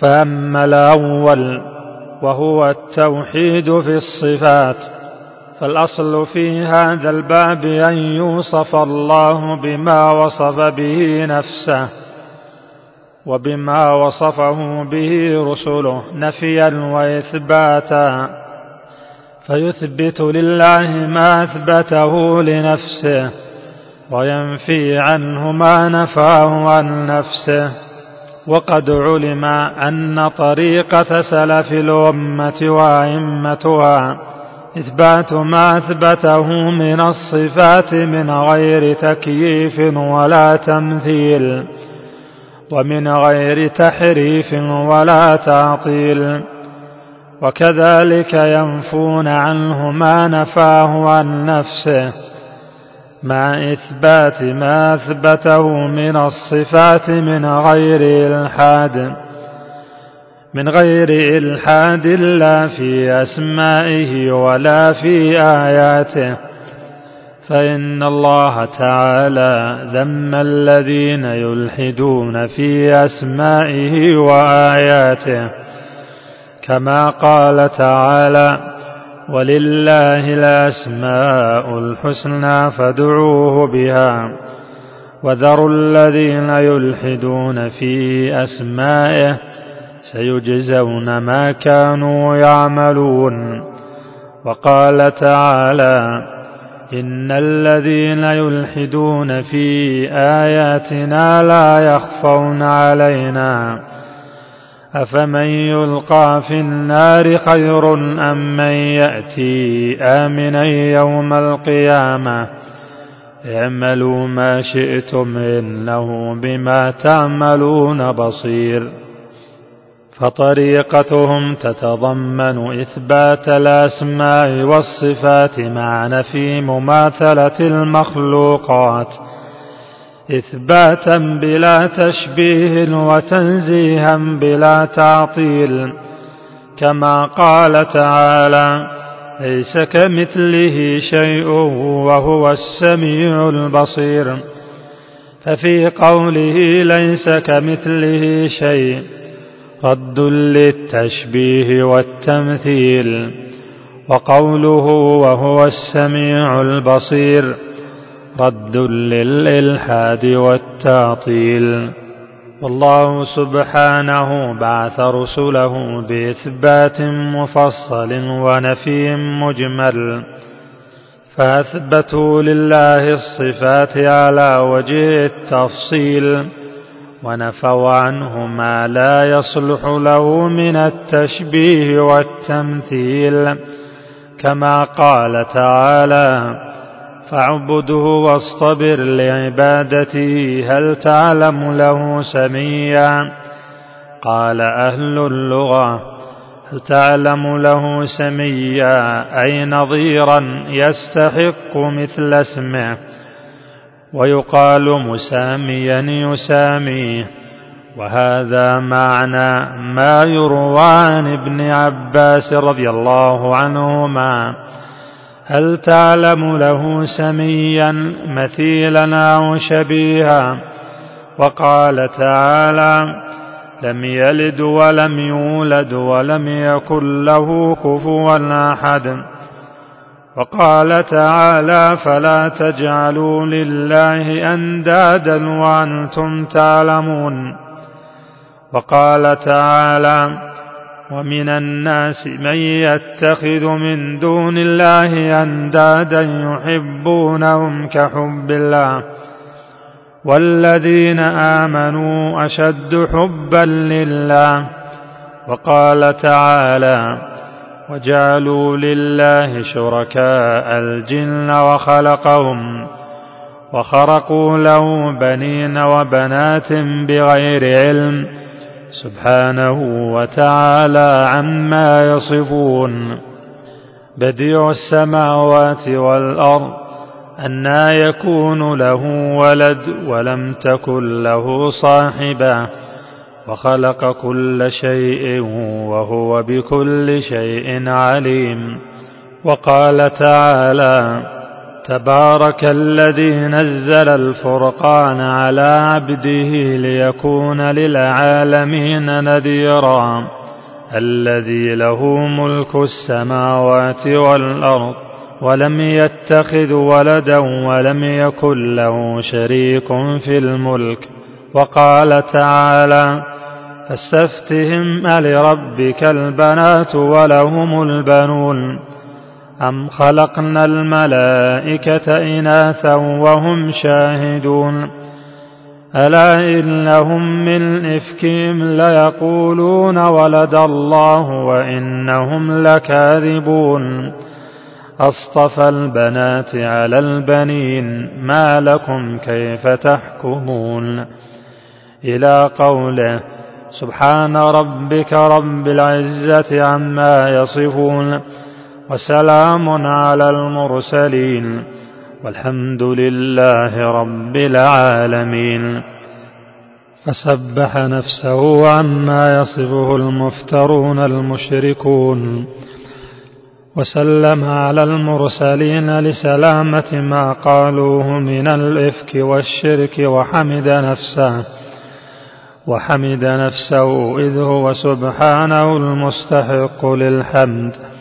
فأما الأول وهو التوحيد في الصفات فالأصل في هذا الباب أن يوصف الله بما وصف به نفسه وبما وصفه به رسله نفيا وإثباتا فيثبت لله ما أثبته لنفسه وينفي عنه ما نفاه عن نفسه. وقد علم أن طريقة سلف الأمة وأئمتها إثبات ما أثبته من الصفات من غير تكييف ولا تمثيل ومن غير تحريف ولا تعطيل وكذلك ينفون عنه ما نفاه عن نفسه. مع إثبات ما أثبته من الصفات من غير إلحاد من غير إلحاد لا في أسمائه ولا في آياته. فإن الله تعالى ذم الذين يلحدون في أسمائه وآياته كما قال تعالى ولله الأسماء الحسنى فادعوه بها. وذروا الذين يلحدون في أسمائه سيجزون ما كانوا يعملون. وقال تعالى إن الذين يلحدون في آياتنا لا يخفون علينا. أفمن يلقى في النار خير أم من يأتي آمنا يوم القيامة اعملوا ما شئتم إنه بما تعملون بصير فطريقتهم تتضمن إثبات الأسماء والصفات مع نفي مماثلة المخلوقات إثباتا بلا تشبيه وتنزيها بلا تعطيل كما قال تعالى ليس كمثله شيء وهو السميع البصير. ففي قوله ليس كمثله شيء رد للتشبيه والتمثيل وقوله وهو السميع البصير. رد للإلحاد والتعطيل. والله سبحانه بعث رسله بإثبات مفصل ونفي مجمل. فأثبتوا لله الصفات على وجه التفصيل. ونفوا عنه ما لا يصلح له من التشبيه والتمثيل. كما قال تعالى فاعبده واصطبر لعبادته هل تعلم له سميا؟ قال أهل اللغة هل تعلم له سميا؟ أي نظيرا يستحق مثل اسمه ويقال مساميا يساميه وهذا معنى ما يروى عن ابن عباس رضي الله عنهما. هل تعلم له سميا مثيلا أو شبيها؟ وقال تعالى لم يلد ولم يولد ولم يكن له كفوا أحد. وقال تعالى فلا تجعلوا لله أندادا وأنتم تعلمون. وقال تعالى ومن الناس من يتخذ من دون الله أندادا يحبونهم كحب الله والذين آمنوا أشد حبا لله وقال تعالى وجعلوا لله شركاء الجن وخلقهم وخرقوا له بنين وبنات بغير علم سبحانه وتعالى عما يصفون. بديع السماوات والأرض أنى يكون له ولد ولم تكن له صاحبة وخلق كل شيء وهو بكل شيء عليم. وقال تعالى تبارك الذي نزل الفرقان على عبده ليكون للعالمين نذيرا الذي له ملك السماوات والأرض ولم يتخذ ولدا ولم يكن له شريك في الملك. وقال تعالى فاستفتهم ألربك البنات ولهم البنون. أم خلقنا الملائكة إناثا وهم شاهدون ألا إنهم من إفكهم ليقولون ولد الله وإنهم لكاذبون أصطفى البنات على البنين ما لكم كيف تحكمون إلى قوله سبحان ربك رب العزة عما يصفون وسلام على المرسلين والحمد لله رب العالمين فسبح نفسه عما يصفه المفترون المشركون وسلم على المرسلين لسلامة ما قالوه من الإفك والشرك وحمد نفسه وحمد نفسه إذ هو سبحانه المستحق للحمد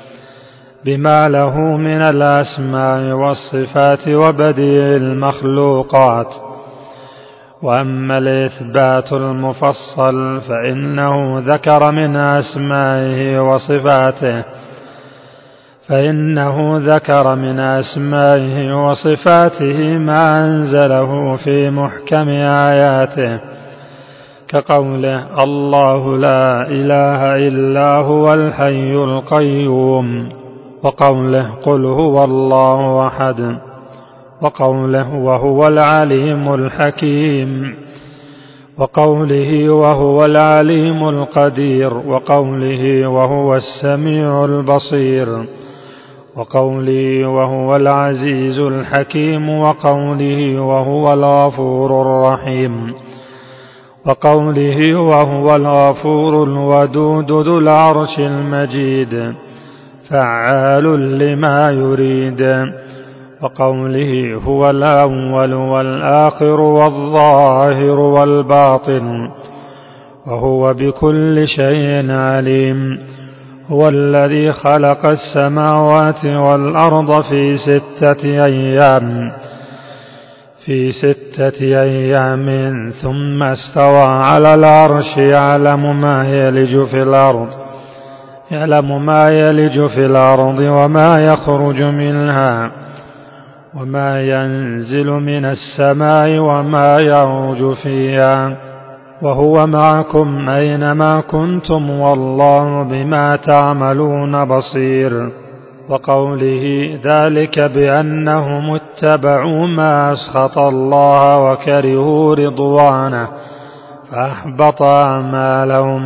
بما له من الأسماء والصفات وبديع المخلوقات. وأما الإثبات المفصل فإنه ذكر من أسمائه وصفاته. فإنه ذكر من أسمائه وصفاته ما أنزله في محكم آياته. كقوله الله لا إله إلا هو الحي القيوم. وقوله قل هو الله أحد. وقوله وهو العليم الحكيم. وقوله وهو العليم القدير. وقوله وهو السميع البصير. وقوله وهو العزيز الحكيم. وقوله وهو الغفور الرحيم. وقوله وهو الغفور الودود ذو العرش المجيد. فعال لما يريد. وقوله هو الأول والآخر والظاهر والباطن وهو بكل شيء عليم. هو الذي خلق السماوات والأرض في ستة أيام في ستة أيام ثم استوى على العرش يعلم ما يلج في الأرض. يعلم ما يلج في الأرض وما يخرج منها وما ينزل من السماء وما يعرج فيها وهو معكم أينما كنتم والله بما تعملون بصير وقوله ذلك بأنهم اتبعوا ما أسخط الله وكرهوا رضوانه فأحبط أعمالهم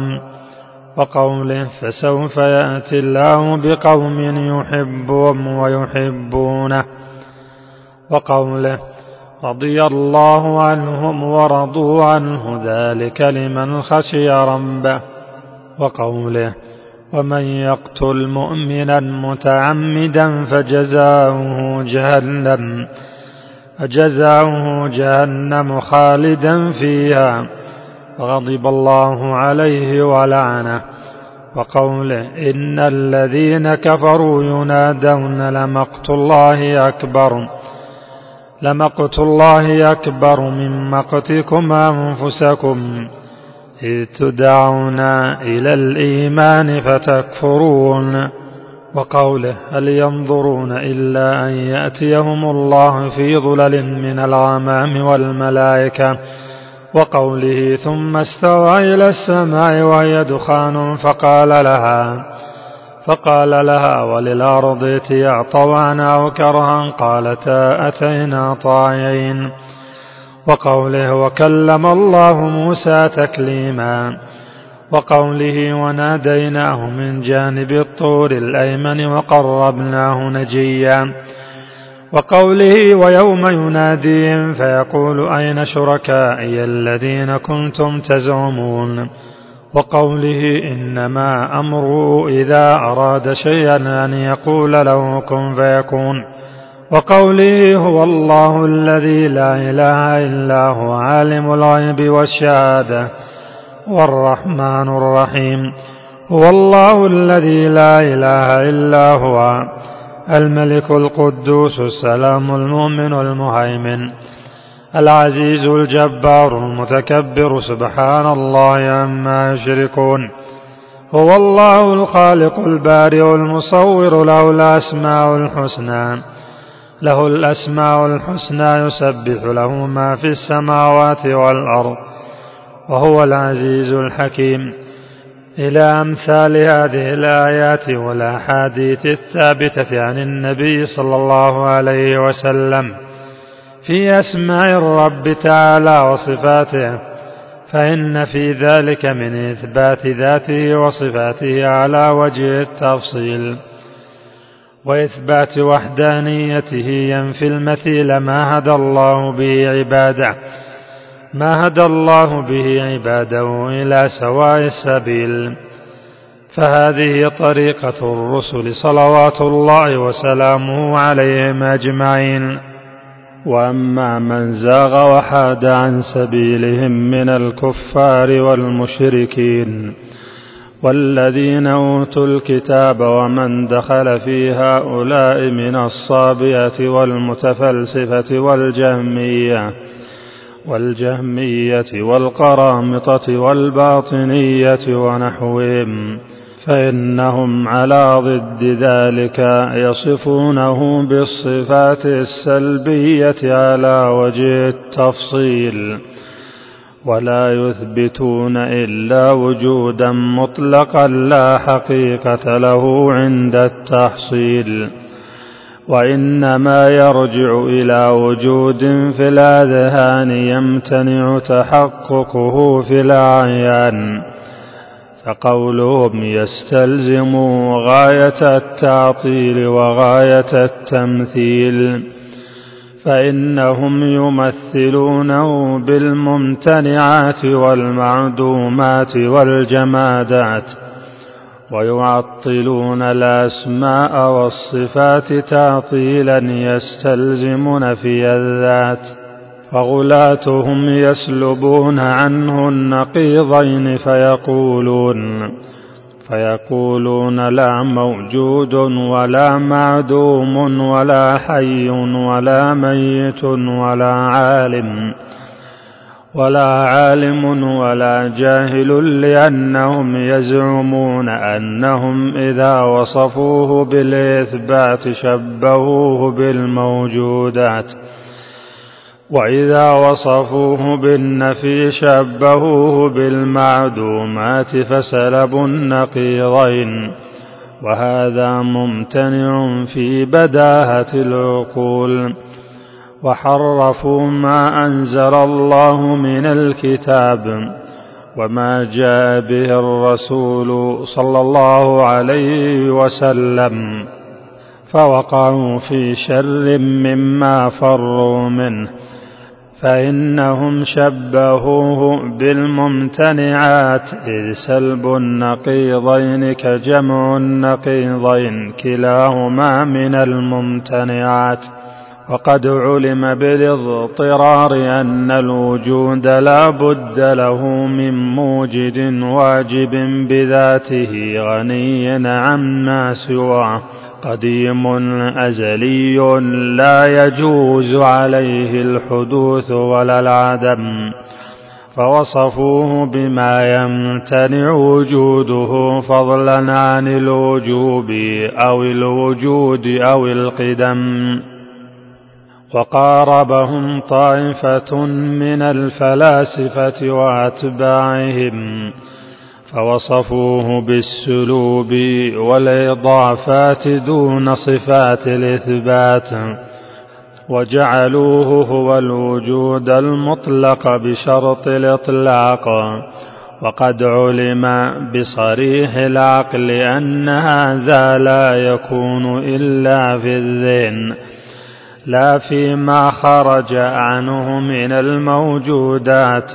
وقوله فسوف يأتي الله بقوم يحبهم ويحبونه. وقوله رضي الله عنهم ورضوا عنه ذلك لمن خشي ربه. وقوله ومن يقتل مؤمنا متعمدا فجزاؤه جهنم فجزاؤه جهنم خالدا فيها. وغضب الله عليه ولعنه وقوله إن الذين كفروا ينادون لمقت الله أكبر لمقت الله أكبر من مقتكم أنفسكم إذ تدعون إلى الإيمان فتكفرون وقوله هل ينظرون إلا أن يأتيهم الله في ظلل من الغمام والملائكة وقوله ثم استوى إلى السماء وهي دخان فقال لها فقال لها وللأرض ائتيا طوعا أو كرها قالتا أتينا طاعين. وقوله وكلم الله موسى تكليما. وقوله وناديناه من جانب الطور الأيمن وقربناه نجيا. وقوله ويوم يناديهم فيقول أين شركائي الذين كنتم تزعمون وقوله إنما أمره إذا أراد شيئا أن يقول له كن فيكون وقوله هو الله الذي لا إله إلا هو عالم الغيب والشهادة والرحمن الرحيم هو الله الذي لا إله إلا هو الملك القدوس السلام المؤمن المهيمن العزيز الجبار المتكبر سبحان الله عما يشركون هو الله الخالق البارئ المصور له الأسماء الحسنى له الأسماء الحسنى يسبح له ما في السماوات والأرض وهو العزيز الحكيم إلى أمثال هذه الآيات والأحاديث الثابتة عن النبي صلى الله عليه وسلم في أسماء الرب تعالى وصفاته فإن في ذلك من إثبات ذاته وصفاته على وجه التفصيل. وإثبات وحدانيته ينفي المثيل ما هدى الله به عباده. ما هدى الله به عباده إلى سواء السبيل فهذه طريقة الرسل صلوات الله وسلامه عليهم أجمعين. وأما من زاغ وحاد عن سبيلهم من الكفار والمشركين والذين أوتوا الكتاب ومن دخل في هؤلاء من الصابيه والمتفلسفة والجهمية والجهمية والقرامطة والباطنية ونحوهم فإنهم على ضد ذلك يصفونه بالصفات السلبية على وجه التفصيل. ولا يثبتون إلا وجودا مطلقا لا حقيقة له عند التحصيل. وإنما يرجع إلى وجود في الأذهان يمتنع تحققه في الأعيان. فقولهم يستلزم غاية التعطيل وغاية التمثيل. فإنهم يمثلونه بالممتنعات والمعدومات والجمادات. ويعطلون الأسماء والصفات تعطيلا يستلزم نفي الذات فغلاتهم يسلبون عنه النقيضين فيقولون فيقولون لا موجود ولا معدوم ولا حي ولا ميت ولا عالم. ولا عالم ولا جاهل لأنهم يزعمون أنهم إذا وصفوه بالإثبات شبهوه بالموجودات. وإذا وصفوه بالنفي شبهوه بالمعدومات فسلبوا النقيضين. وهذا ممتنع في بداهة العقول. وحرفوا ما أنزل الله من الكتاب وما جاء به الرسول صلى الله عليه وسلم فوقعوا في شر مما فروا منه فإنهم شبهوه بالممتنعات إذ سلب النقيضين كجمع النقيضين كلاهما من الممتنعات وقد علم بالاضطرار أن الوجود لا بد له من موجد واجب بذاته غني عما سواه قديم أزلي لا يجوز عليه الحدوث ولا العدم. فوصفوه بما يمتنع وجوده فضلا عن الوجوب أو الوجود أو القدم. وقاربهم طائفة من الفلاسفة وأتباعهم فوصفوه بالسلوب والإضافات دون صفات الإثبات وجعلوه هو الوجود المطلق بشرط الإطلاق وقد علم بصريح العقل أن هذا لا يكون إلا في الذهن. لا فيما خرج عنه من الموجودات.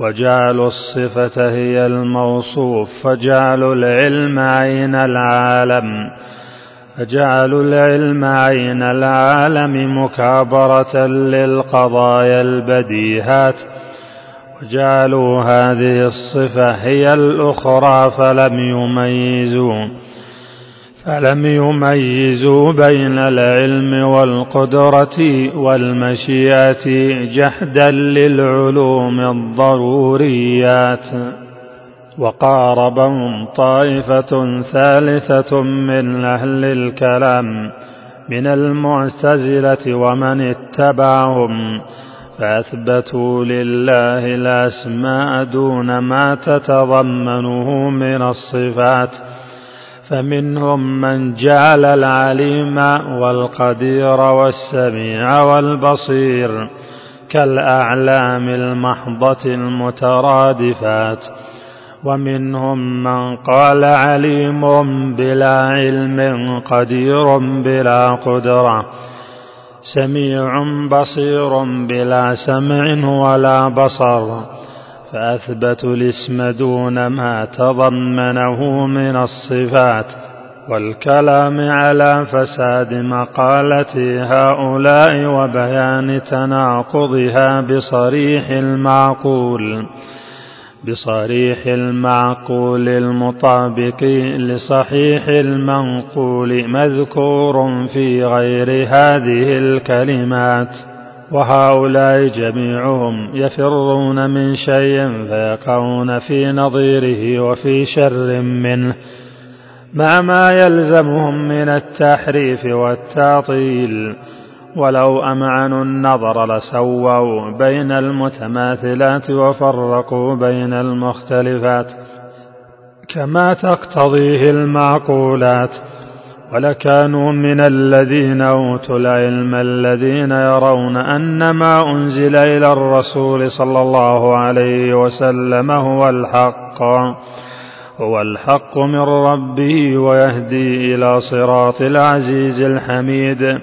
وجعلوا الصفة هي الموصوف فجعلوا العلم عين العالم. فجعلوا العلم عين العالم مكابرة للقضايا البديهات. وجعلوا هذه الصفة هي الأخرى فلم يميزوا. فلم يميزوا بين العلم والقدرة والمشيئة جحدا للعلوم الضروريات. وقاربهم طائفة ثالثة من أهل الكلام من المعتزلة ومن اتبعهم فأثبتوا لله الأسماء دون ما تتضمنه من الصفات فمنهم من جعل العليم والقدير والسميع والبصير كالأعلام المحضة المترادفات. ومنهم من قال عليم بلا علم قدير بلا قدرة سميع بصير بلا سمع ولا بصر. فاثبتوا الاسم دون ما تضمنه من الصفات والكلام على فساد مقالة هؤلاء وبيان تناقضها بصريح المعقول بصريح المعقول المطابق لصحيح المنقول مذكور في غير هذه الكلمات. وهؤلاء جميعهم يفرون من شيء فيقعون في نظيره وفي شر منه مع ما يلزمهم من التحريف والتعطيل. ولو أمعنوا النظر لسووا بين المتماثلات وفرقوا بين المختلفات كما تقتضيه المعقولات. ولكانوا من الذين أوتوا العلم الذين يرون أن ما أنزل إلى الرسول صلى الله عليه وسلم هو الحق هو الحق من ربه ويهدي إلى صراط العزيز الحميد.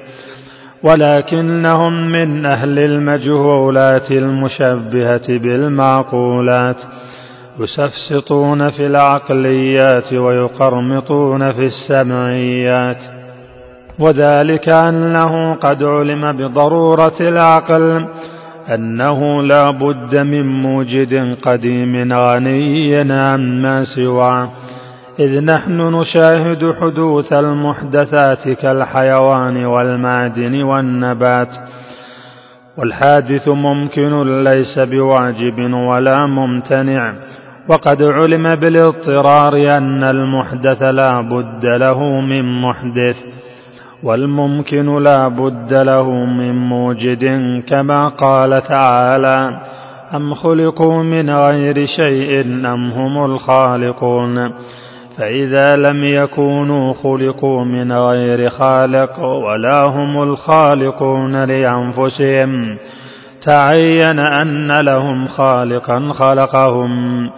ولكنهم من أهل المجهولات المشبهة بالمعقولات. يسفسطون في العقليات ويقرمطون في السمعيات. وذلك أنه قد علم بضرورة العقل أنه لا بد من موجد قديم غني عما سواه. إذ نحن نشاهد حدوث المحدثات كالحيوان والمعدن والنبات والحادث ممكن ليس بواجب ولا ممتنع. وقد علم بالاضطرار أن المحدث لا بد له من محدث والممكن لا بد له من موجد كما قال تعالى أم خلقوا من غير شيء أم هم الخالقون؟ فإذا لم يكونوا خلقوا من غير خالق ولا هم الخالقون لأنفسهم تعين أن لهم خالقا خلقهم.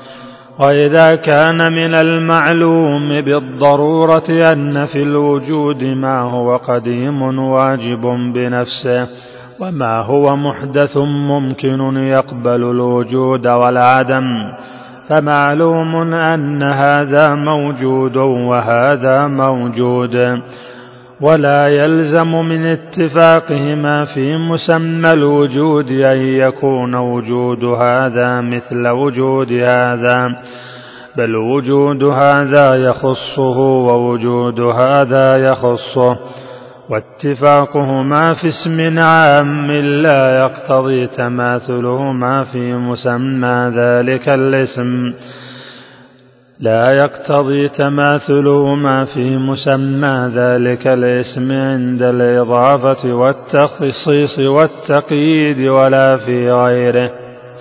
وإذا كان من المعلوم بالضرورة أن في الوجود ما هو قديم واجب بنفسه وما هو محدث ممكن يقبل الوجود والعدم فمعلوم أن هذا موجود وهذا موجود. ولا يلزم من اتفاقهما في مسمى الوجود أن يكون وجود هذا مثل وجود هذا بل وجود هذا يخصه ووجود هذا يخصه. واتفاقهما في اسم عام لا يقتضي تماثلهما في مسمى ذلك الاسم. لا يقتضي تماثلهما في مسمى ذلك الاسم عند الإضافة والتخصيص والتقييد ولا في غيره.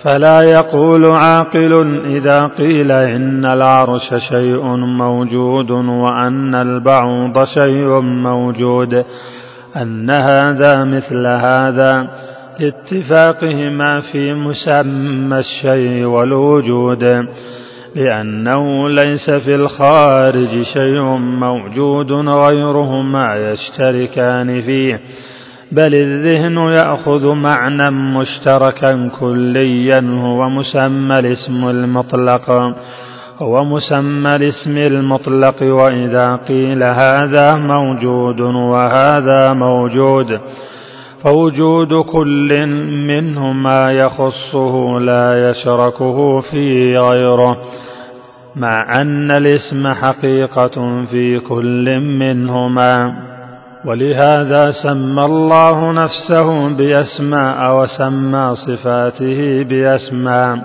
فلا يقول عاقل إذا قيل إن العرش شيء موجود وأن البعوض شيء موجود. أن هذا مثل هذا لاتفاقهما في مسمى الشيء والوجود. لأنه ليس في الخارج شيء موجود غيرهما يشتركان فيه بل الذهن يأخذ معنى مشتركا كليا هو مسمى الاسم المطلق هو مسمى الاسم المطلق وإذا قيل هذا موجود وهذا موجود. فوجود كل منهما يخصه لا يشركه فيه غيره مع أن الاسم حقيقة في كل منهما. ولهذا سمى الله نفسه بأسماء وسمى صفاته بأسماء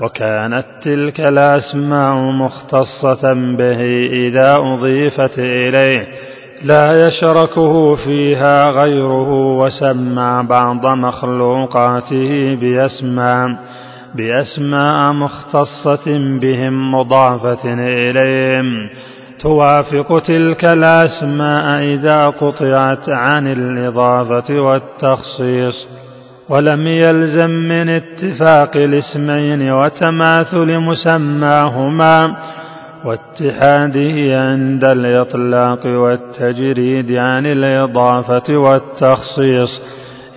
وكانت تلك الأسماء مختصة به إذا أضيفت إليه. لا يشركه فيها غيره وسمى بعض مخلوقاته بأسماء بأسماء مختصة بهم مضافة إليهم. توافق تلك الأسماء إذا قطعت عن الإضافة والتخصيص ولم يلزم من اتفاق الاسمين وتماثل مسماهما. واتحاده عند الإطلاق والتجريد عن الإضافة والتخصيص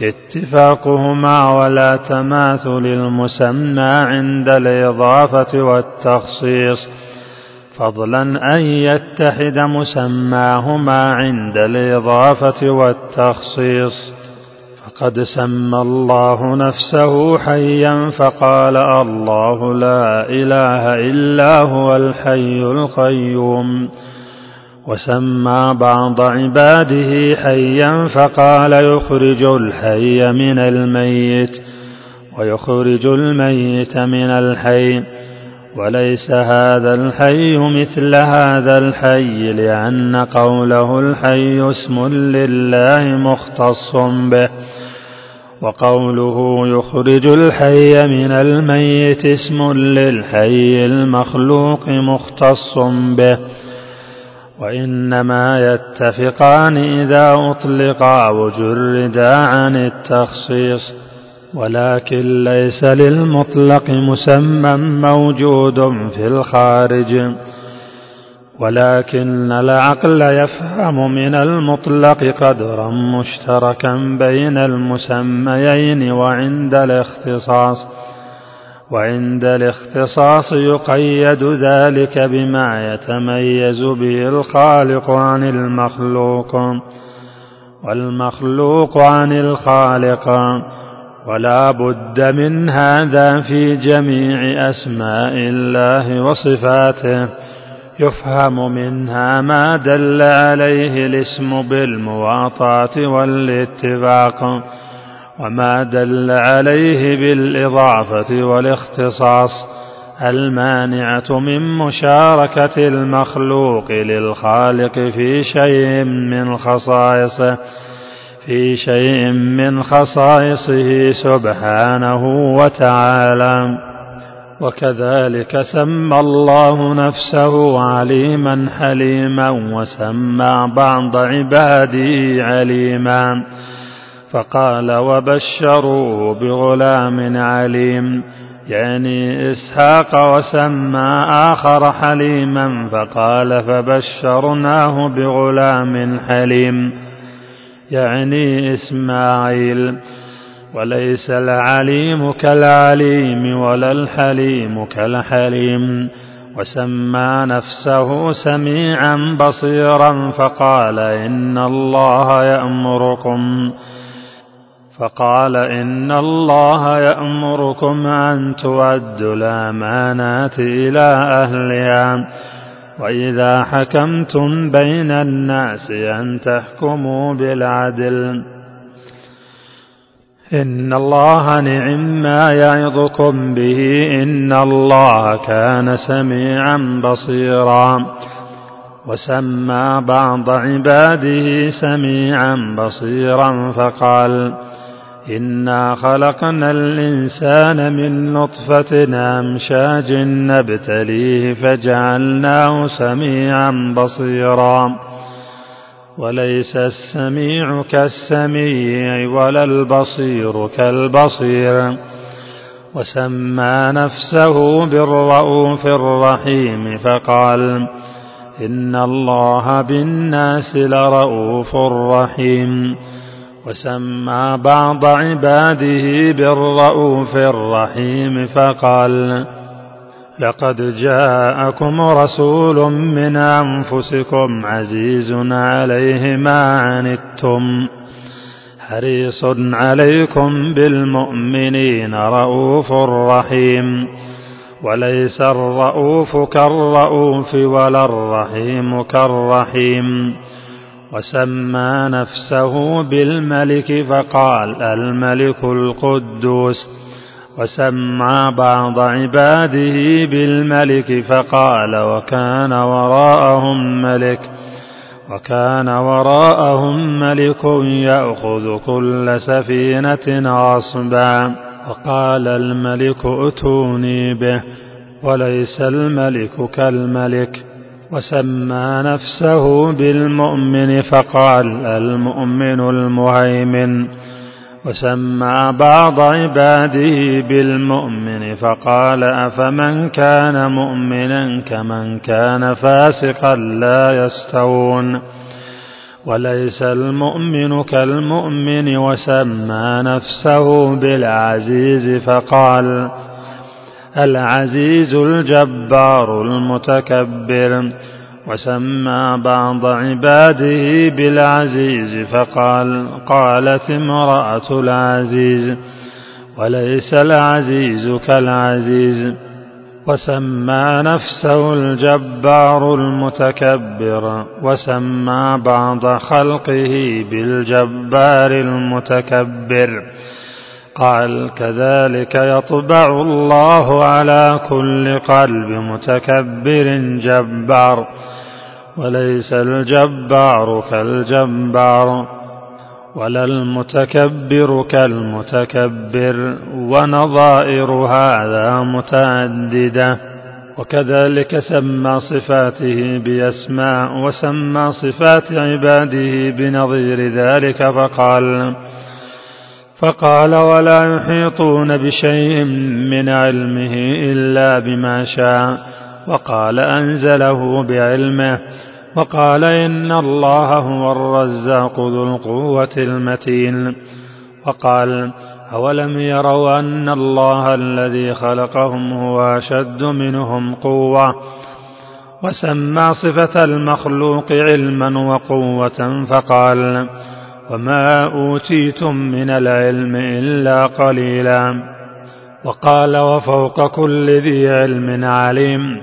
اتفاقهما ولا تماثل المسمى عند الإضافة والتخصيص. فضلا أن يتحد مسماهما عند الإضافة والتخصيص. فقد سمى الله نفسه حيا فقال الله لا إله إلا هو الحي القيوم. وسمى بعض عباده حيا فقال يخرج الحي من الميت ويخرج الميت من الحي. وليس هذا الحي مثل هذا الحي لأن قوله الحي اسم لله مختص به. وقوله يخرج الحي من الميت اسم للحي المخلوق مختص به. وإنما يتفقان إذا أطلقا وجردا عن التخصيص. ولكن ليس للمطلق مسمى موجود في الخارج. ولكن العقل يفهم من المطلق قدرا مشتركا بين المسميين وعند الاختصاص وعند الاختصاص يقيد ذلك بما يتميز به الخالق عن المخلوق والمخلوق عن الخالق ولا بد من هذا في جميع أسماء الله وصفاته. يفهم منها ما دل عليه الاسم بالمواطاة والاتفاق وما دل عليه بالإضافة والاختصاص المانعة من مشاركة المخلوق للخالق في شيء من خصائصه في شيء من خصائصه سبحانه وتعالى. وكذلك سمى الله نفسه عليما حليما وسمى بعض عباده عليما. فقال وبشروه بغلام عليم. يعني إسحاق وسمى آخر حليما. فقال فبشرناه بغلام حليم. يعني إسماعيل. وليس العليم كالعليم ولا الحليم كالحليم. وسمى نفسه سميعا بصيرا فقال إن الله يأمركم. فقال إن الله يأمركم أن تؤدوا الأمانات إلى أهلها. وإذا حكمتم بين الناس أن تحكموا بالعدل. إن الله نعم ما يعظكم به إن الله كان سميعا بصيرا وسمى بعض عباده سميعا بصيرا فقال إنا خلقنا الإنسان من نطفة أمشاج نبتليه فجعلناه سميعا بصيرا وليس السميع كالسميع ولا البصير كالبصير. وسمى نفسه بالرؤوف الرحيم فقال إن الله بالناس لرؤوف رحيم. وسمى بعض عباده بالرؤوف الرحيم فقال لقد جاءكم رسول من أنفسكم عزيز عليه ما عنتم حريص عليكم بالمؤمنين رؤوف رحيم وليس الرؤوف كالرؤوف ولا الرحيم كالرحيم وسمى نفسه بالملك فقال الملك القدوس وسمى بعض عباده بالملك فقال وكان وراءهم ملك وكان وراءهم ملك يأخذ كل سفينة غصبا وقال الملك اتوني به وليس الملك كالملك وسمى نفسه بالمؤمن فقال المؤمن المهيمن وسمى بعض عباده بالمؤمن فقال أفمن كان مؤمنا كمن كان فاسقا لا يستوون وليس المؤمن كالمؤمن وسمى نفسه بالعزيز فقال العزيز الجبار المتكبر وسمى بعض عباده بالعزيز فقال قالت امرأة العزيز وليس العزيز كالعزيز. وسمى نفسه الجبار المتكبر وسمى بعض خلقه بالجبار المتكبر. قال كذلك يطبع الله على كل قلب متكبر جبار وليس الجبار كالجبار ولا المتكبر كالمتكبر ونظائر هذا متعددة وكذلك سمى صفاته بأسماء وسمى صفات عباده بنظير ذلك فقال فقال ولا يحيطون بشيء من علمه إلا بما شاء. وقال أنزله بعلمه. وقال إن الله هو الرزاق ذو القوة المتين. وقال أولم يروا أن الله الذي خلقهم هو أشد منهم قوة؟ وسمى صفة المخلوق علما وقوة فقال وما اوتيتم من العلم الا قليلا وقال وفوق كل ذي علم عليم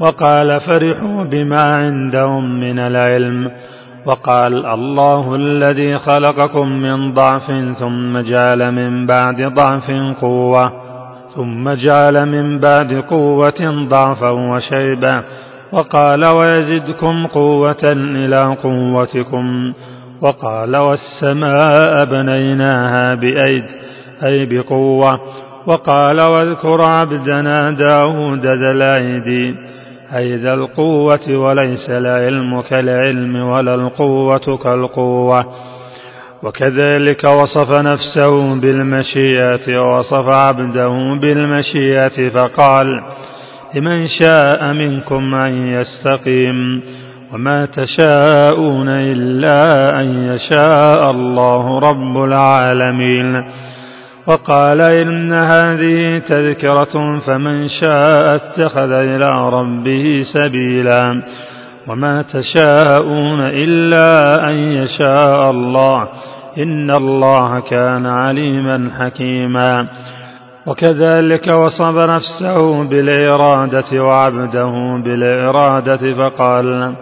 وقال فرحوا بما عندهم من العلم وقال الله الذي خلقكم من ضعف ثم جعل من بعد ضعف قوه ثم جعل من بعد قوه ضعفا وشيبا وقال ويزدكم قوه إلى قوتكم وقال والسماء بنيناها بأيد أي بقوة. وقال واذكر عبدنا داود ذا الأيدي أي ذا القوة وليس العلم كالعلم ولا القوة كالقوة. وكذلك وصف نفسه بالمشيئة ووصف عبده بالمشيئة فقال لمن شاء منكم أن يستقيم. وما تشاءون إلا أن يشاء الله رب العالمين وقال إن هذه تذكرة فمن شاء اتخذ إلى ربه سبيلا وما تشاءون إلا أن يشاء الله إن الله كان عليما حكيما وكذلك وصف نفسه بالإرادة وعبده بالإرادة فقال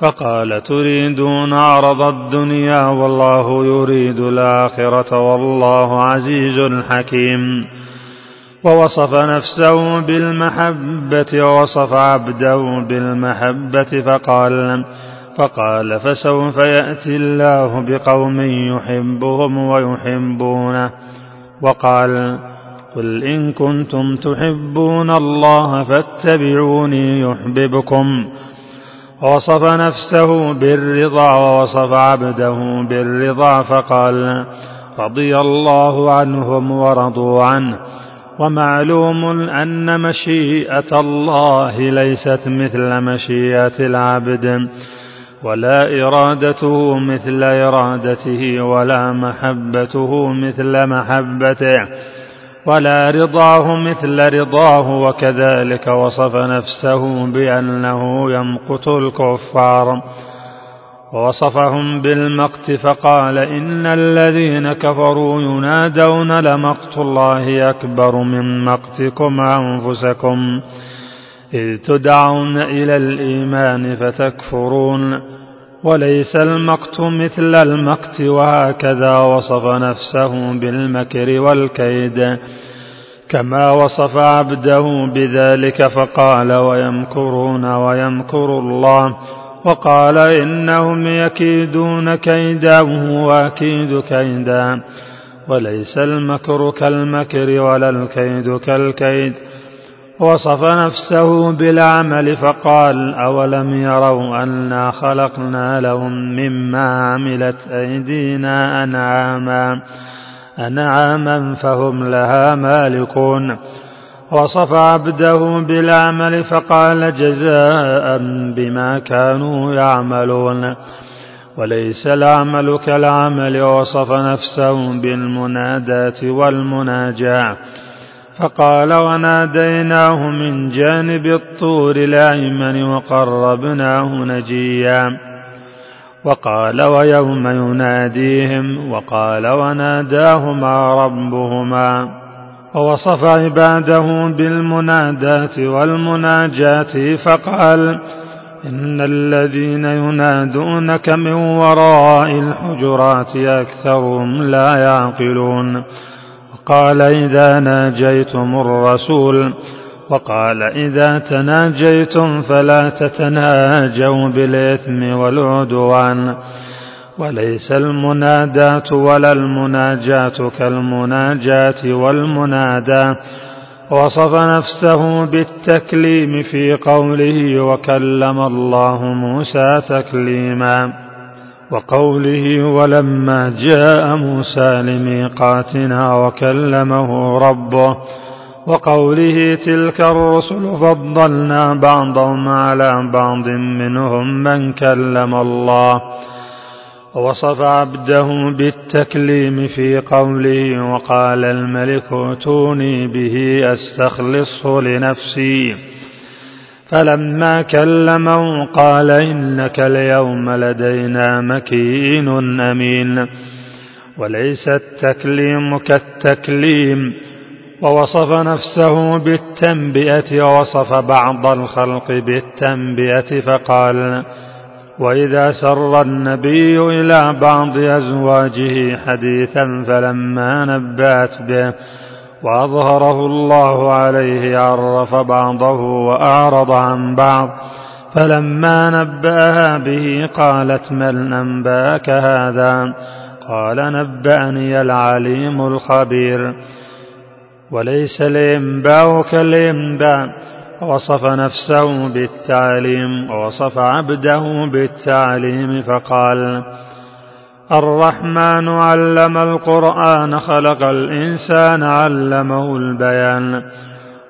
فقال تريدون عرض الدنيا والله يريد الآخرة والله عزيز حكيم. ووصف نفسه بالمحبة ووصف عبده بالمحبة فقال فقال فسوف يأتي الله بقوم يحبهم ويحبونه. وقال قل إن كنتم تحبون الله فاتبعوني يحببكم. ووصف نفسه بالرضا ووصف عبده بالرضا فقال رضي الله عنهم ورضوا عنه. ومعلوم أن مشيئة الله ليست مثل مشيئة العبد ولا إرادته مثل إرادته ولا محبته مثل محبته. ولا رضاه مثل رضاه وكذلك وصف نفسه بأنه يمقت الكفار ووصفهم بالمقت فقال إن الذين كفروا ينادون لمقت الله أكبر من مقتكم أنفسكم إذ تدعون إلى الإيمان فتكفرون وليس المقت مثل المقت وهكذا وصف نفسه بالمكر والكيد. كما وصف عبده بذلك فقال ويمكرون ويمكر الله. وقال إنهم يكيدون كيدا وأكيد كيدا. وليس المكر كالمكر ولا الكيد كالكيد. وصف نفسه بالعمل فقال أولم يروا أنا خلقنا لهم مما عملت أيدينا أنعاما أنعاما فهم لها مالكون وصف عبده بالعمل فقال جزاء بما كانوا يعملون وليس العمل كالعمل وصف نفسه بالمنادات والمناجاة فقال وناديناه من جانب الطور الأيمن وقربناه نجيا. وقال ويوم يناديهم وقال وناداهما ربهما. ووصف عباده بالمنادات والمناجات فقال إن الذين ينادونك من وراء الحجرات أكثرهم لا يعقلون. وقال إذا ناجيتم الرسول وقال إذا تناجيتم فلا تتناجوا بالإثم والعدوان وليس المنادات ولا المناجاة كالمناجاة والمنادى وصف نفسه بالتكليم في قوله وكلم الله موسى تكليما وقوله ولما جاء موسى لميقاتنا وكلمه ربه وقوله تلك الرسل فضلنا بعضهم على بعض منهم من كلم الله ووصف عبده بالتكليم في قوله وقال الملك ائتوني به أستخلصه لنفسي فلما كلمه قال إنك اليوم لدينا مكين أمين وليس التكليم كالتكليم ووصف نفسه بالتنبئة ووصف بعض الخلق بالتنبئة فقال وإذا سر النبي إلى بعض أزواجه حديثا فلما نبأت به وأظهره الله عليه عرف بعضه وأعرض عن بعض فلما نبأها به قالت من أنباك هذا؟ قال نبأني العليم الخبير. وليس الإنباء كالإنباء وصف نفسه بالتعليم ووصف عبده بالتعليم فقال الرحمن علم القرآن خلق الإنسان علمه البيان.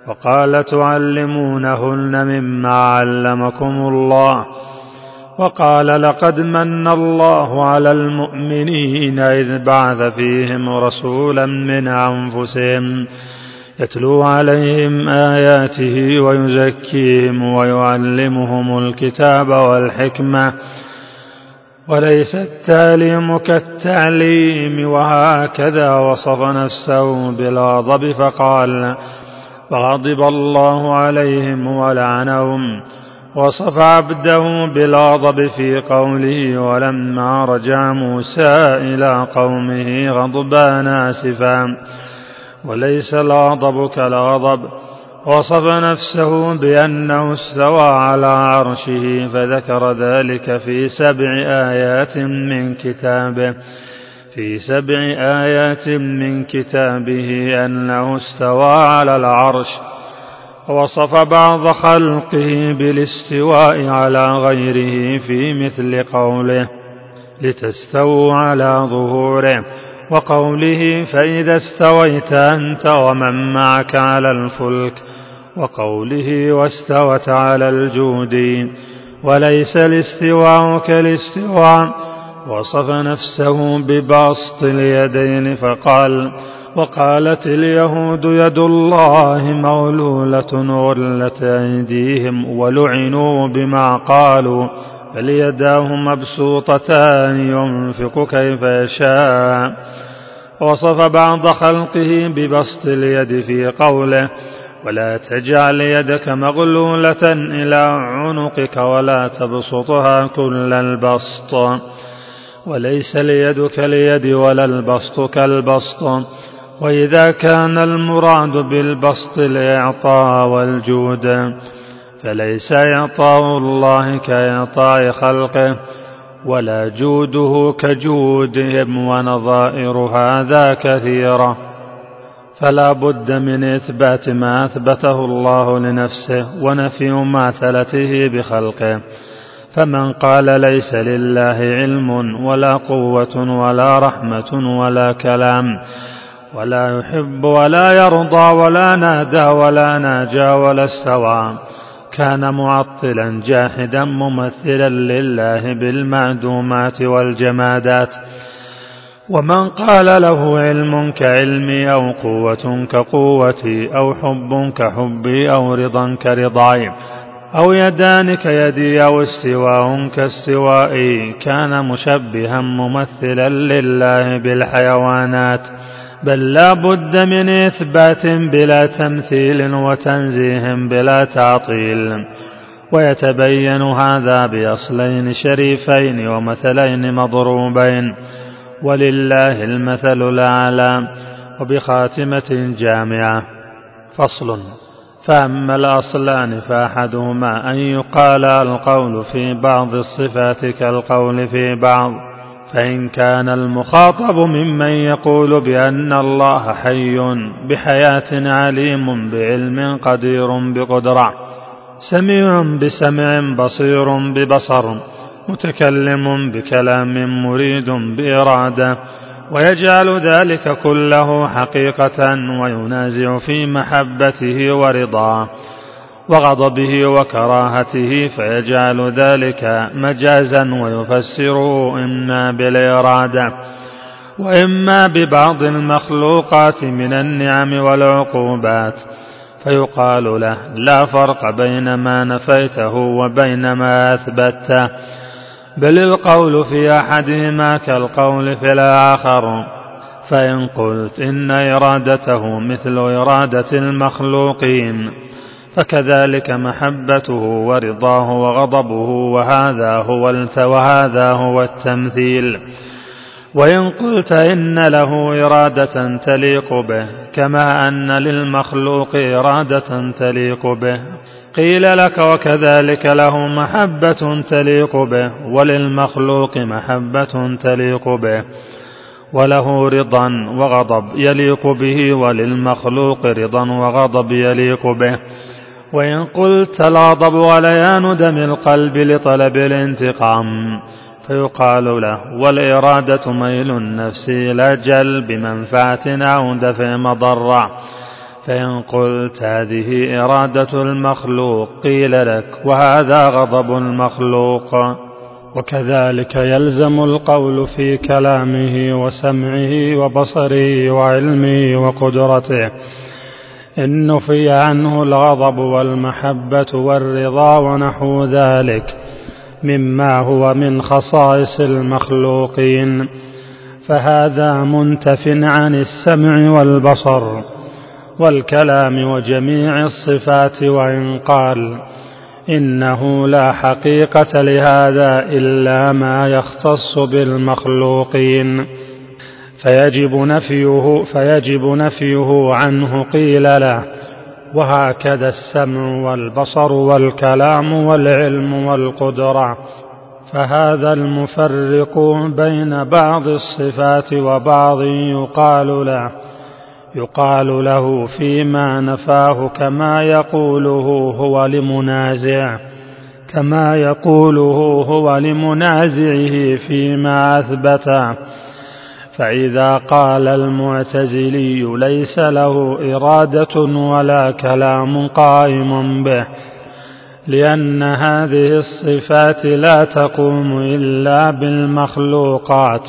وقال تعلمونهن مما علمكم الله. وقال لقد من الله على المؤمنين إذ بعث فيهم رسولا من أنفسهم يتلو عليهم آياته ويزكيهم ويعلمهم الكتاب والحكمة. وليس التعليم كالتعليم وهكذا وصف نفسه بالغضب فقال فغضب الله عليهم ولعنهم وصف عبده بالغضب في قوله ولما رجع موسى إلى قومه غضبان آسفا وليس الغضب كالغضب وصف نفسه بأنه استوى على عرشه فذكر ذلك في سبع آيات من كتابه. في سبع آيات من كتابه أنه استوى على العرش. ووصف بعض خلقه بالاستواء على غيره في مثل قوله لتستووا على ظهوره. وقوله فإذا استويت أنت ومن معك على الفلك وقوله واستوت على الجود وليس الاستواء كالاستواء وصف نفسه ببسط اليدين فقال وقالت اليهود يد الله مغلولة غلت أيديهم ولعنوا بما قالوا. بل يداه مبسوطتان ينفق كيف يشاء. وصف بعض خلقه ببسط اليد في قوله ولا تجعل يدك مغلولة إلى عنقك ولا تبسطها كل البسط. وليس اليد كاليد ولا البسط كالبسط. وإذا كان المراد بالبسط الإعطاء والجود. فليس إعطاء الله كإعطاء خلقه ولا جوده كجودهم ونظائر هذا كثيرة. فلا بد من إثبات ما أثبته الله لنفسه ونفي مماثلته بخلقه. فمن قال ليس لله علم ولا قوة ولا رحمة ولا كلام ولا يحب ولا يرضى ولا نادى ولا ناجى ولا استوى. كان معطلا جاحدا ممثلا لله بالمعدومات والجمادات. ومن قال له علم كعلمي أو قوة كقوتي أو حب كحبي أو رضا كرضاي. أو يدان كيدي أو استواء كاستوائي. كان مشبها ممثلا لله بالحيوانات. بل لا بد من إثبات بلا تمثيل وتنزيه بلا تعطيل. ويتبين هذا بأصلين شريفين ومثلين مضروبين. ولله المثل الأعلى وبخاتمة جامعة. فصل. فأما الأصلان فأحدهما أن يقال القول في بعض الصفات كالقول في بعض. فإن كان المخاطب ممن يقول بأن الله حي بحياة عليم بعلم قدير بقدرة سميع بسمع بصير ببصر متكلم بكلام مريد بإرادة ويجعل ذلك كله حقيقة وينازع في محبته ورضاه. وغضبه وكراهته فيجعل ذلك مجازا ويفسره إما بالإرادة وإما ببعض المخلوقات من النعم والعقوبات. فيقال له لا فرق بين ما نفيته وبين ما أثبته بل القول في أحدهما كالقول في الآخر. فإن قلت إن إرادته مثل إرادة المخلوقين. فكذلك محبته ورضاه وغضبه وهذا هو وهذا هو التمثيل. وإن قلت إن له إرادة تليق به كما أن للمخلوق إرادة تليق به. قيل لك وكذلك له محبة تليق به وللمخلوق محبة تليق به. وله رضا وغضب يليق به وللمخلوق رضا وغضب يليق به. وإن قلت الغضب غليان دم القلب لطلب الانتقام. فيقال له والإرادة ميل النفس إلى جلب منفعة أو دفع مضرة. فإن قلت هذه إرادة المخلوق قيل لك وهذا غضب المخلوق. وكذلك يلزم القول في كلامه وسمعه وبصره وعلمه وقدرته. نفي عنه الغضب والمحبة والرضا ونحو ذلك مما هو من خصائص المخلوقين. فهذا منتف عن السمع والبصر والكلام وجميع الصفات وإن قال إنه لا حقيقة لهذا إلا ما يختص بالمخلوقين. فيجب نفيه فيجب نفيه عنه قيل له وهكذا السمع والبصر والكلام والعلم والقدره فهذا المفرق بين بعض الصفات وبعض يقال له يقال له فيما نفاه كما يقوله هو لمنازع كما يقوله هو لمنازعه فيما أثبته فإذا قال المعتزلي ليس له إرادة ولا كلام قائم به لأن هذه الصفات لا تقوم إلا بالمخلوقات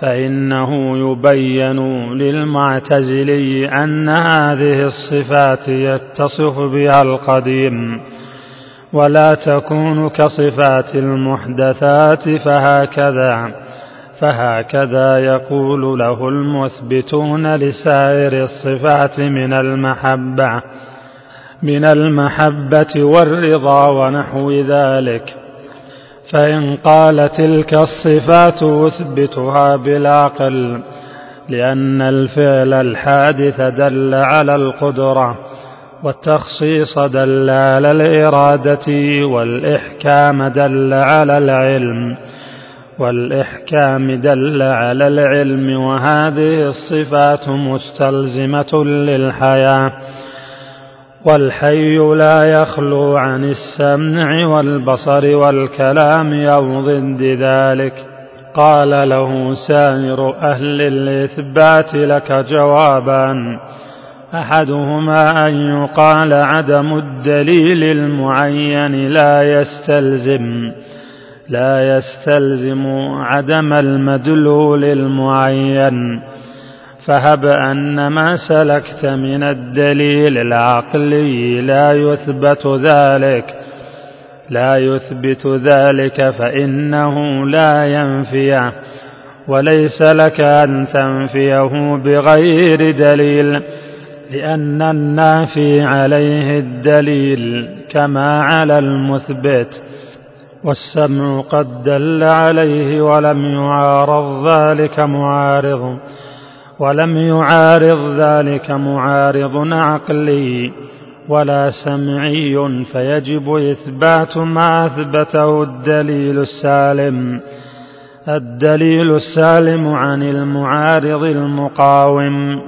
فإنه يبين للمعتزلي أن هذه الصفات يتصف بها القديم ولا تكون كصفات المحدثات فهكذا. فهكذا يقول له المثبتون لسائر الصفات من المحبة من المحبة والرضا ونحو ذلك. فإن قال تلك الصفات أثبتها بالعقل لأن الفعل الحادث دل على القدرة والتخصيص دل على الإرادة والإحكام دل على العلم. والإحكام دل على العلم وهذه الصفات مستلزمة للحياة والحي لا يخلو عن السمع والبصر والكلام أو ضد ذلك قال له سائر أهل الإثبات لك جوابان أحدهما أن يقال عدم الدليل المعين لا يستلزم لا يستلزم عدم المدلول المعين فهب أن ما سلكت من الدليل العقلي لا يثبت ذلك. لا يثبت ذلك فإنه لا ينفيه وليس لك أن تنفيه بغير دليل لأن النافي عليه الدليل كما على المثبت. والسمع قد دل عليه ولم يعارض ذلك معارض ولم يعارض ذلك معارض عقلي ولا سمعي فيجب إثبات ما أثبته الدليل السالم. الدليل السالم عن المعارض المقاوم.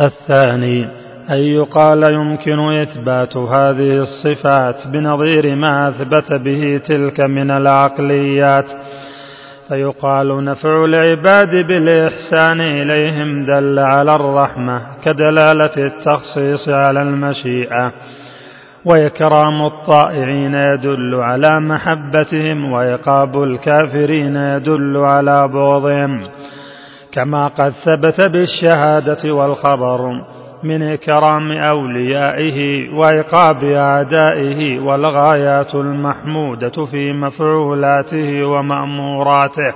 الثاني أن يقال يمكن إثبات هذه الصفات بنظير ما أثبت به تلك من العقليات فيقال نفع العباد بالإحسان إليهم دل على الرحمة كدلالة التخصيص على المشيئة وإكرام الطائعين يدل على محبتهم وإقاب الكافرين يدل على بغضهم كما قد ثبت بالشهادة والخبر. من إكرام أوليائه وعقاب أعدائه والغايات المحمودة في مفعولاته ومأموراته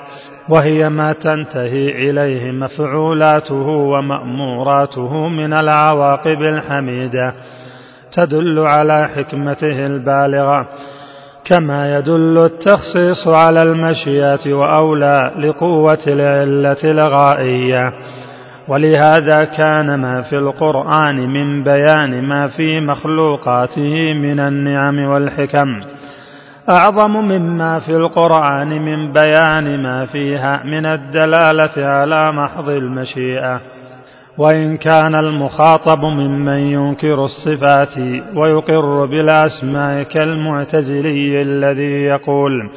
وهي ما تنتهي إليه مفعولاته ومأموراته من العواقب الحميدة تدل على حكمته البالغة كما يدل التخصيص على المشيئة وأولى لقوة العلة الغائية. ولهذا كان ما في القرآن من بيان ما في مخلوقاته من النعم والحكم. أعظم مما في القرآن من بيان ما فيها من الدلالة على محض المشيئة. وإن كان المخاطب ممن ينكر الصفات ويقر بالأسماء كالمعتزلي الذي يقول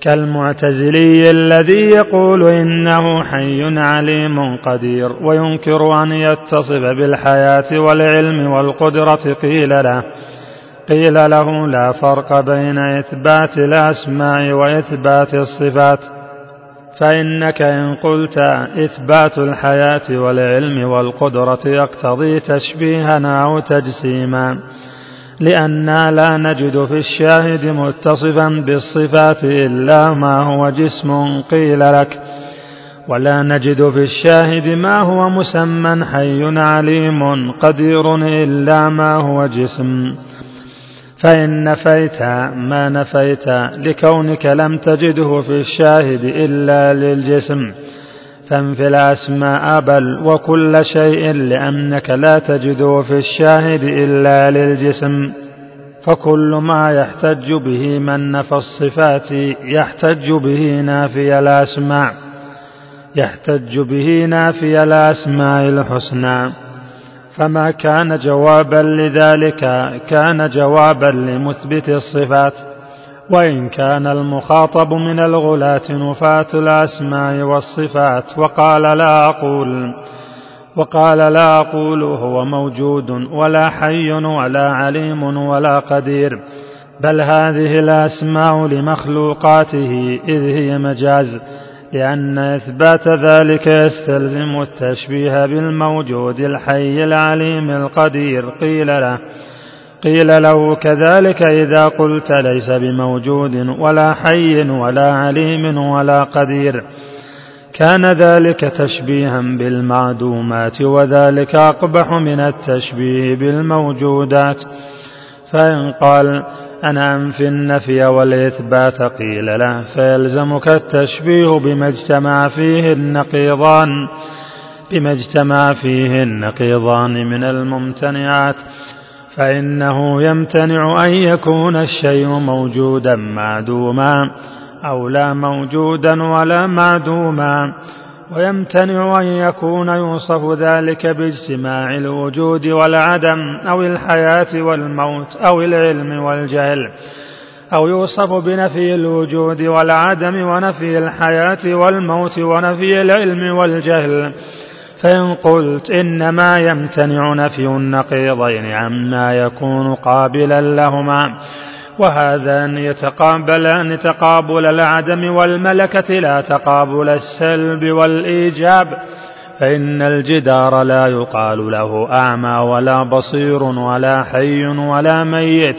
كالمعتزلي الذي يقول إنه حي عليم قدير وينكر أن يتصف بالحياة والعلم والقدرة قيل له قيل له لا فرق بين إثبات الأسماء وإثبات الصفات فإنك إن قلت إثبات الحياة والعلم والقدرة يقتضي تشبيها أو تجسيما. لأننا لا نجد في الشاهد متصفا بالصفات إلا ما هو جسم قيل لك. ولا نجد في الشاهد ما هو مسمى حي عليم قدير إلا ما هو جسم. فإن نفيت ما نفيت لكونك لم تجده في الشاهد إلا للجسم. فانفي الأسماء بل وكل شيء لأنك لا تجده في الشاهد إلا للجسم. فكل ما يحتج به من نفى الصفات يحتج به نافي الأسماء يحتج به نافي الأسماء الحسنى. فما كان جوابا لذلك كان جوابا لمثبت الصفات. وإن كان المخاطب من الغلاة نفاة الأسماء والصفات وقال لا أقول وقال لا أقول هو موجود ولا حي ولا عليم ولا قدير بل هذه الأسماء لمخلوقاته إذ هي مجاز لأن إثبات ذلك يستلزم التشبيه بالموجود الحي العليم القدير قيل له. قيل له كذلك إذا قلت ليس بموجود ولا حي ولا عليم ولا قدير. كان ذلك تشبيها بالمعدومات وذلك أقبح من التشبيه بالموجودات. فإن قال أنا أنفي النفي والإثبات قيل له فيلزمك التشبيه بما اجتمع فيه النقيضان بما اجتمع فيه النقيضان من الممتنعات. فإنه يمتنع أن يكون الشيء موجودا معدوما أو لا موجودا ولا معدوما ويمتنع أن يكون يوصف ذلك باجتماع الوجود والعدم أو الحياة والموت أو العلم والجهل أو يوصف بنفي الوجود والعدم ونفي الحياة والموت ونفي العلم والجهل. فإن قلت إنما يمتنع نفي النقيضين عما يكون قابلا لهما وهذان يتقابلان تقابل العدم والملكة لا تقابل السلب والإيجاب فإن الجدار لا يقال له أعمى ولا بصير ولا حي ولا ميت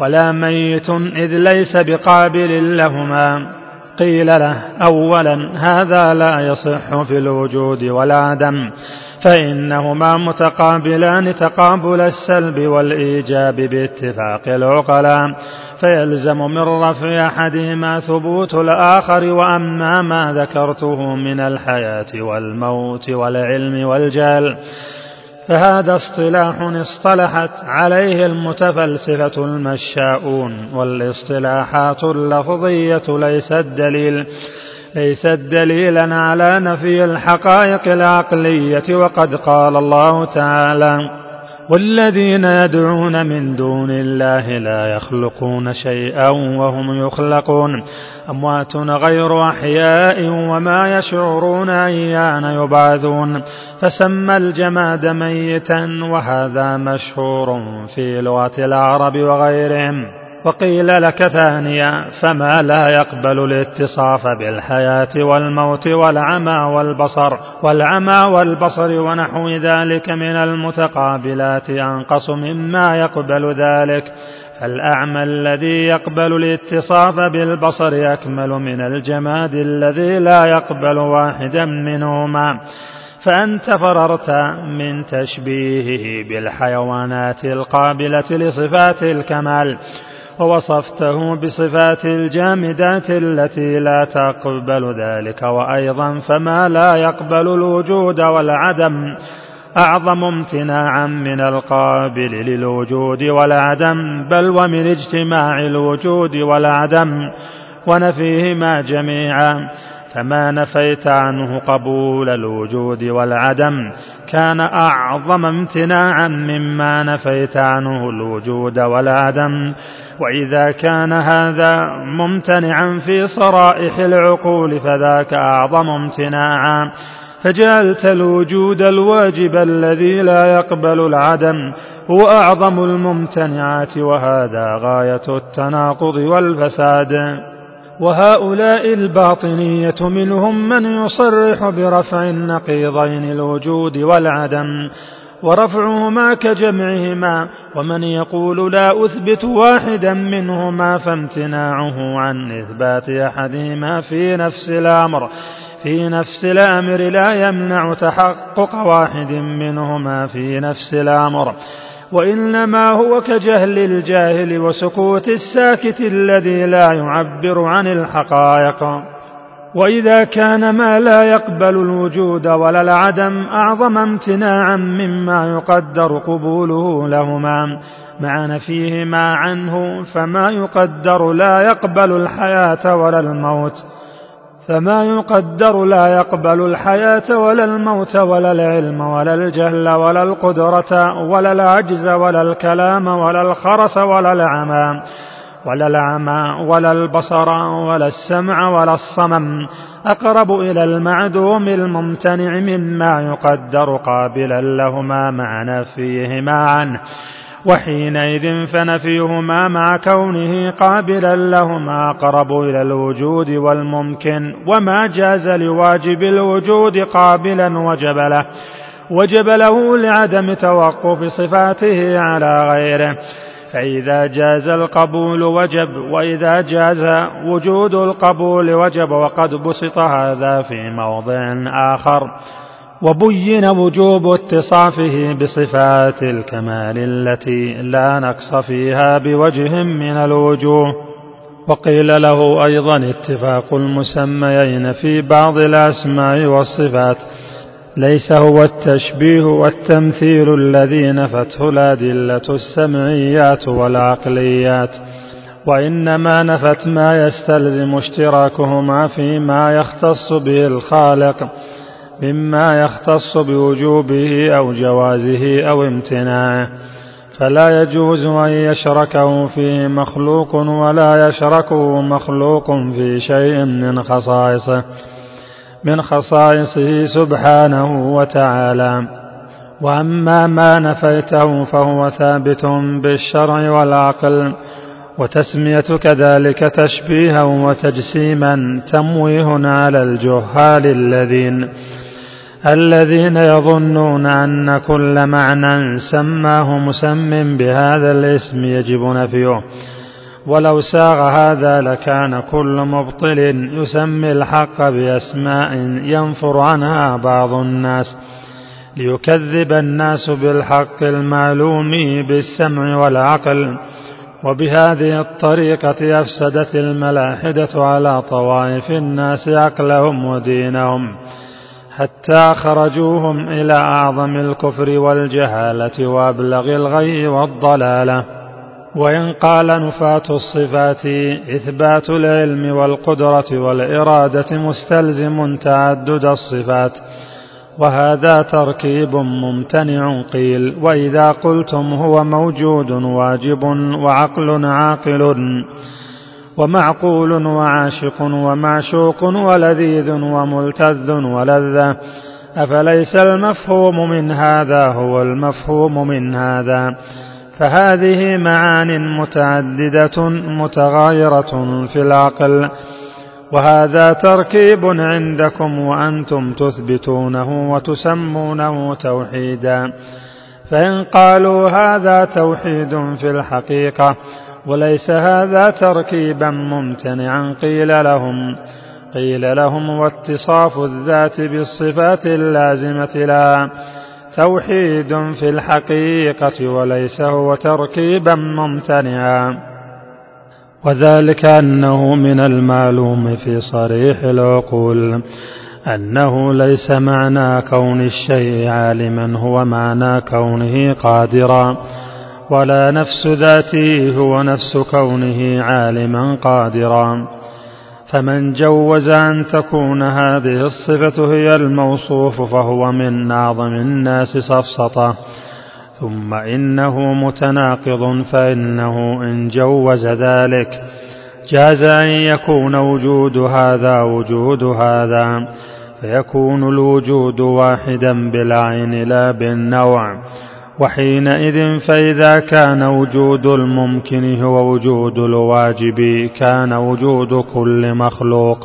ولا ميت إذ ليس بقابل لهما. قيل له أولا هذا لا يصح في الوجود والعدم فإنهما متقابلان تقابل السلب والإيجاب باتفاق العقلاء فيلزم من رفع أحدهما ثبوت الآخر وأما ما ذكرته من الحياة والموت والعلم والجهل. فهذا اصطلاح اصطلحت عليه المتفلسفة المشاؤون والاصطلاحات اللفظية ليست دليل ليست دليلا على نفي الحقائق العقلية وقد قال الله تعالى والذين يدعون من دون الله لا يخلقون شيئا وهم يخلقون. أموات غير أحياء وما يشعرون أيان يبعثون. فسمى الجماد ميتا وهذا مشهور في لغة العرب وغيرهم. وقيل لك ثانيا فما لا يقبل الاتصاف بالحياة والموت والعمى والبصر والعمى والبصر ونحو ذلك من المتقابلات أنقص مما يقبل ذلك. فالأعمى الذي يقبل الاتصاف بالبصر أكمل من الجماد الذي لا يقبل واحدا منهما. فأنت فررت من تشبيهه بالحيوانات القابلة لصفات الكمال. ووصفته بصفات الجامدات التي لا تقبل ذلك وأيضا فما لا يقبل الوجود والعدم. أعظم امتناعا من القابل للوجود والعدم بل ومن اجتماع الوجود والعدم ونفيهما جميعا. فما نفيت عنه قبول الوجود والعدم. كان أعظم امتناعا مما نفيت عنه الوجود والعدم. وإذا كان هذا ممتنعا في صرائح العقول فذاك أعظم امتناعا. فجعلت الوجود الواجب الذي لا يقبل العدم. هو أعظم الممتنعات وهذا غاية التناقض والفساد. وهؤلاء الباطنية منهم من يصرح برفع النقيضين الوجود والعدم ورفعهما كجمعهما ومن يقول لا أثبت واحدا منهما فامتناعه عن إثبات أحدهما في نفس الأمر في نفس الأمر لا يمنع تحقق واحد منهما في نفس الأمر. وإنما هو كجهل الجاهل وسكوت الساكت الذي لا يعبر عن الحقائق. وإذا كان ما لا يقبل الوجود ولا العدم أعظم امتناعا مما يقدر قبوله لهما. مع نفيهما عنه فما يقدر لا يقبل الحياة ولا الموت. فما يقدر لا يقبل الحياة ولا الموت ولا العلم ولا الجهل ولا القدرة ولا العجز ولا الكلام ولا الخرس ولا العمى ولا العمى ولا البصر ولا السمع ولا الصمم. أقرب إلى المعدوم الممتنع مما يقدر قابلا لهما مع نفيهما عنه وحينئذ فنفيهما مع كونه قابلا لهما أقرب إلى الوجود والممكن وما جاز لواجب الوجود قابلا وجب له وجب له لعدم توقف صفاته على غيره. فإذا جاز القبول وجب وإذا جاز وجود القبول وجب وقد بسط هذا في موضع آخر. وبين وجوب اتصافه بصفات الكمال التي لا نقص فيها بوجه من الوجوه. وقيل له أيضا اتفاق المسميين في بعض الأسماء والصفات ليس هو التشبيه والتمثيل الذي نفته الأدلة السمعيات والعقليات وإنما نفت ما يستلزم اشتراكهما فيما يختص به الخالق. مما يختص بوجوبه أو جوازه أو امتناعه فلا يجوز أن يشركه فيه مخلوق ولا يشركه مخلوق في شيء من خصائصه من خصائصه سبحانه وتعالى. وأما ما نفيته فهو ثابت بالشرع والعقل وتسمية كذلك تشبيها وتجسيما تمويه على الجهال الذين الذين يظنون أن كل معنى سماه مسم بهذا الاسم يجب نفيه ولو ساغ هذا لكان كل مبطل يسمي الحق بأسماء ينفر عنها بعض الناس. ليكذب الناس بالحق المعلوم بالسمع والعقل. وبهذه الطريقة أفسدت الملاحدة على طوائف الناس عقلهم ودينهم. حتى خرجوهم إلى أعظم الكفر والجهالة وأبلغ الغي والضلالة. وإن قال نفاة الصفات إثبات العلم والقدرة والإرادة مستلزم تعدد الصفات. وهذا تركيب ممتنع قيل وإذا قلتم هو موجود واجب وعقل عاقل. ومعقول وعاشق ومعشوق ولذيذ وملتذ ولذة. أفليس المفهوم من هذا هو المفهوم من هذا؟ فهذه معان متعددة متغايرة في العقل. وهذا تركيب عندكم وأنتم تثبتونه وتسمونه توحيدا. فإن قالوا هذا توحيد في الحقيقة وليس هذا تركيبا ممتنعا. قيل لهم قيل لهم واتصاف الذات بالصفات اللازمة لها توحيد في الحقيقة وليس هو تركيبا ممتنعا. وذلك أنه من المعلوم في صريح العقول أنه ليس معنى كون الشيء عالما هو معنى كونه قادرا. ولا نفس ذاته هو نفس كونه عالما قادرا. فمن جوز أن تكون هذه الصفة هي الموصوف فهو من أعظم الناس سفسطة ثم إنه متناقض فإنه إن جوز ذلك. جاز أن يكون وجود هذا وجود هذا فيكون الوجود واحدا بالعين لا بالنوع. وحينئذ فإذا كان وجود الممكن هو وجود الواجب كان وجود كل مخلوق.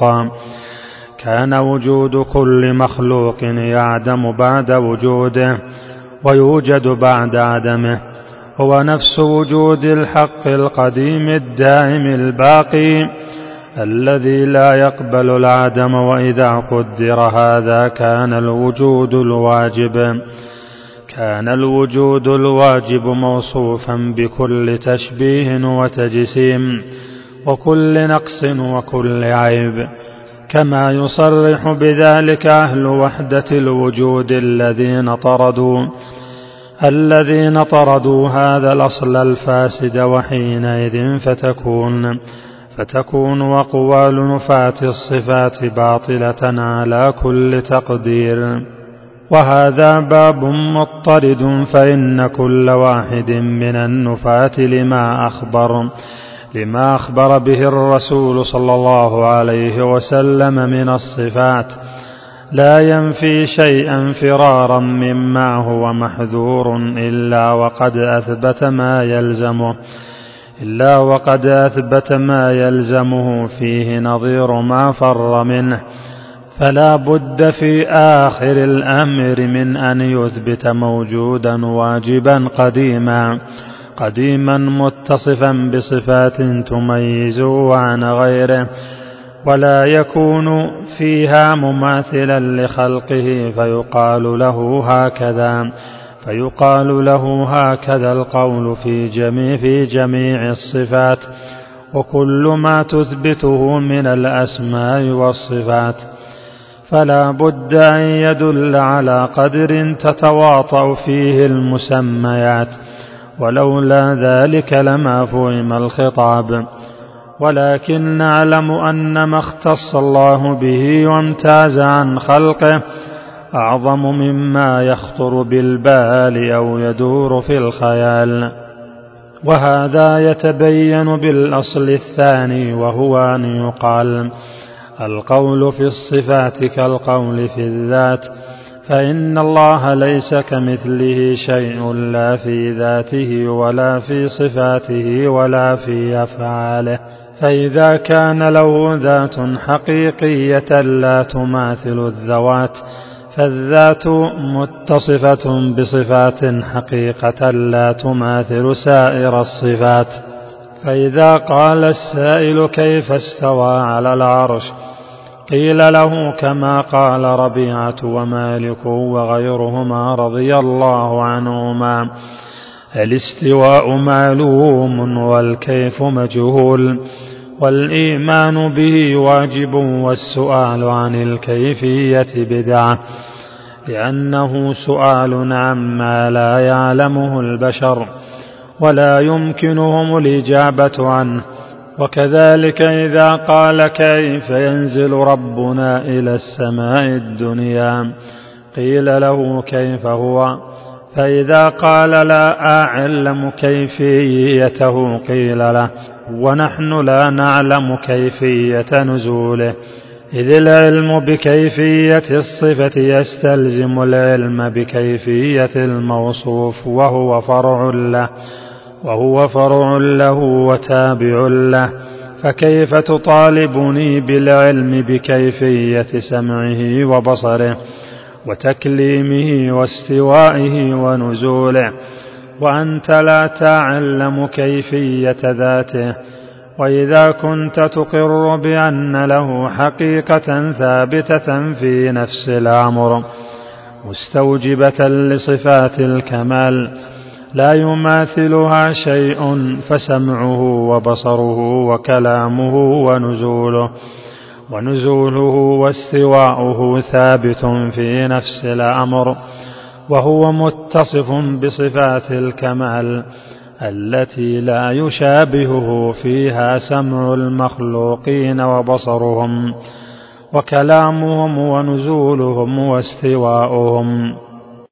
كان وجود كل مخلوق يعدم بعد وجوده ويوجد بعد عدمه. هو نفس وجود الحق القديم الدائم الباقي الذي لا يقبل العدم وإذا قدر هذا كان الوجود الواجب. كان الوجود الواجب موصوفا بكل تشبيه وتجسيم وكل نقص وكل عيب كما يصرح بذلك أهل وحدة الوجود الذين طردوا الذين طردوا هذا الأصل الفاسد وحينئذ فتكون فتكون اقوال نفاه الصفات باطلة على كل تقدير. وهذا باب مضطرد فإن كل واحد من النفاة لما أخبر لما أخبر به الرسول صلى الله عليه وسلم من الصفات. لا ينفي شيئا فرارا مما هو محذور إلا وقد أثبت ما يلزمه إلا وقد أثبت ما يلزمه فيه نظير ما فر منه. فلا بد في آخر الأمر من أن يثبت موجودا واجبا قديما قديما متصفا بصفات تميزه عن غيره ولا يكون فيها مماثلا لخلقه فيقال له هكذا فيقال له هكذا القول في جميع في جميع الصفات وكل ما تثبته من الأسماء والصفات. فلا بد أن يدل على قدر تتواطأ فيه المسميات ولولا ذلك لما فهم الخطاب. ولكن نعلم أن ما اختص الله به وامتاز عن خلقه أعظم مما يخطر بالبال أو يدور في الخيال. وهذا يتبين بالأصل الثاني وهو أن يقال القول في الصفات كالقول في الذات فإن الله ليس كمثله شيء لا في ذاته ولا في صفاته ولا في أفعاله فإذا كان له ذات حقيقية لا تماثل الذوات فالذات متصفة بصفات حقيقة لا تماثل سائر الصفات فإذا قال السائل كيف استوى على العرش قيل له كما قال ربيعة ومالك وغيرهما رضي الله عنهما الاستواء معلوم والكيف مجهول والإيمان به واجب والسؤال عن الكيفية بدعة لأنه سؤال عما لا يعلمه البشر ولا يمكنهم الإجابة عنه وكذلك إذا قال كيف ينزل ربنا إلى السماء الدنيا؟ قيل له كيف هو؟ فإذا قال لا أعلم كيفيته قيل له ونحن لا نعلم كيفية نزوله. إذ العلم بكيفية الصفة يستلزم العلم بكيفية الموصوف وهو فرع له. وهو فرع له وتابع له فكيف تطالبني بالعلم بكيفية سمعه وبصره وتكليمه واستوائه ونزوله؟ وأنت لا تعلم كيفية ذاته وإذا كنت تقر بأن له حقيقة ثابتة في نفس الأمر مستوجبة لصفات الكمال. لا يماثلها شيء فسمعه وبصره وكلامه ونزوله ونزوله واستواؤه ثابت في نفس الأمر وهو متصف بصفات الكمال التي لا يشابهه فيها سمع المخلوقين وبصرهم وكلامهم ونزولهم واستواؤهم.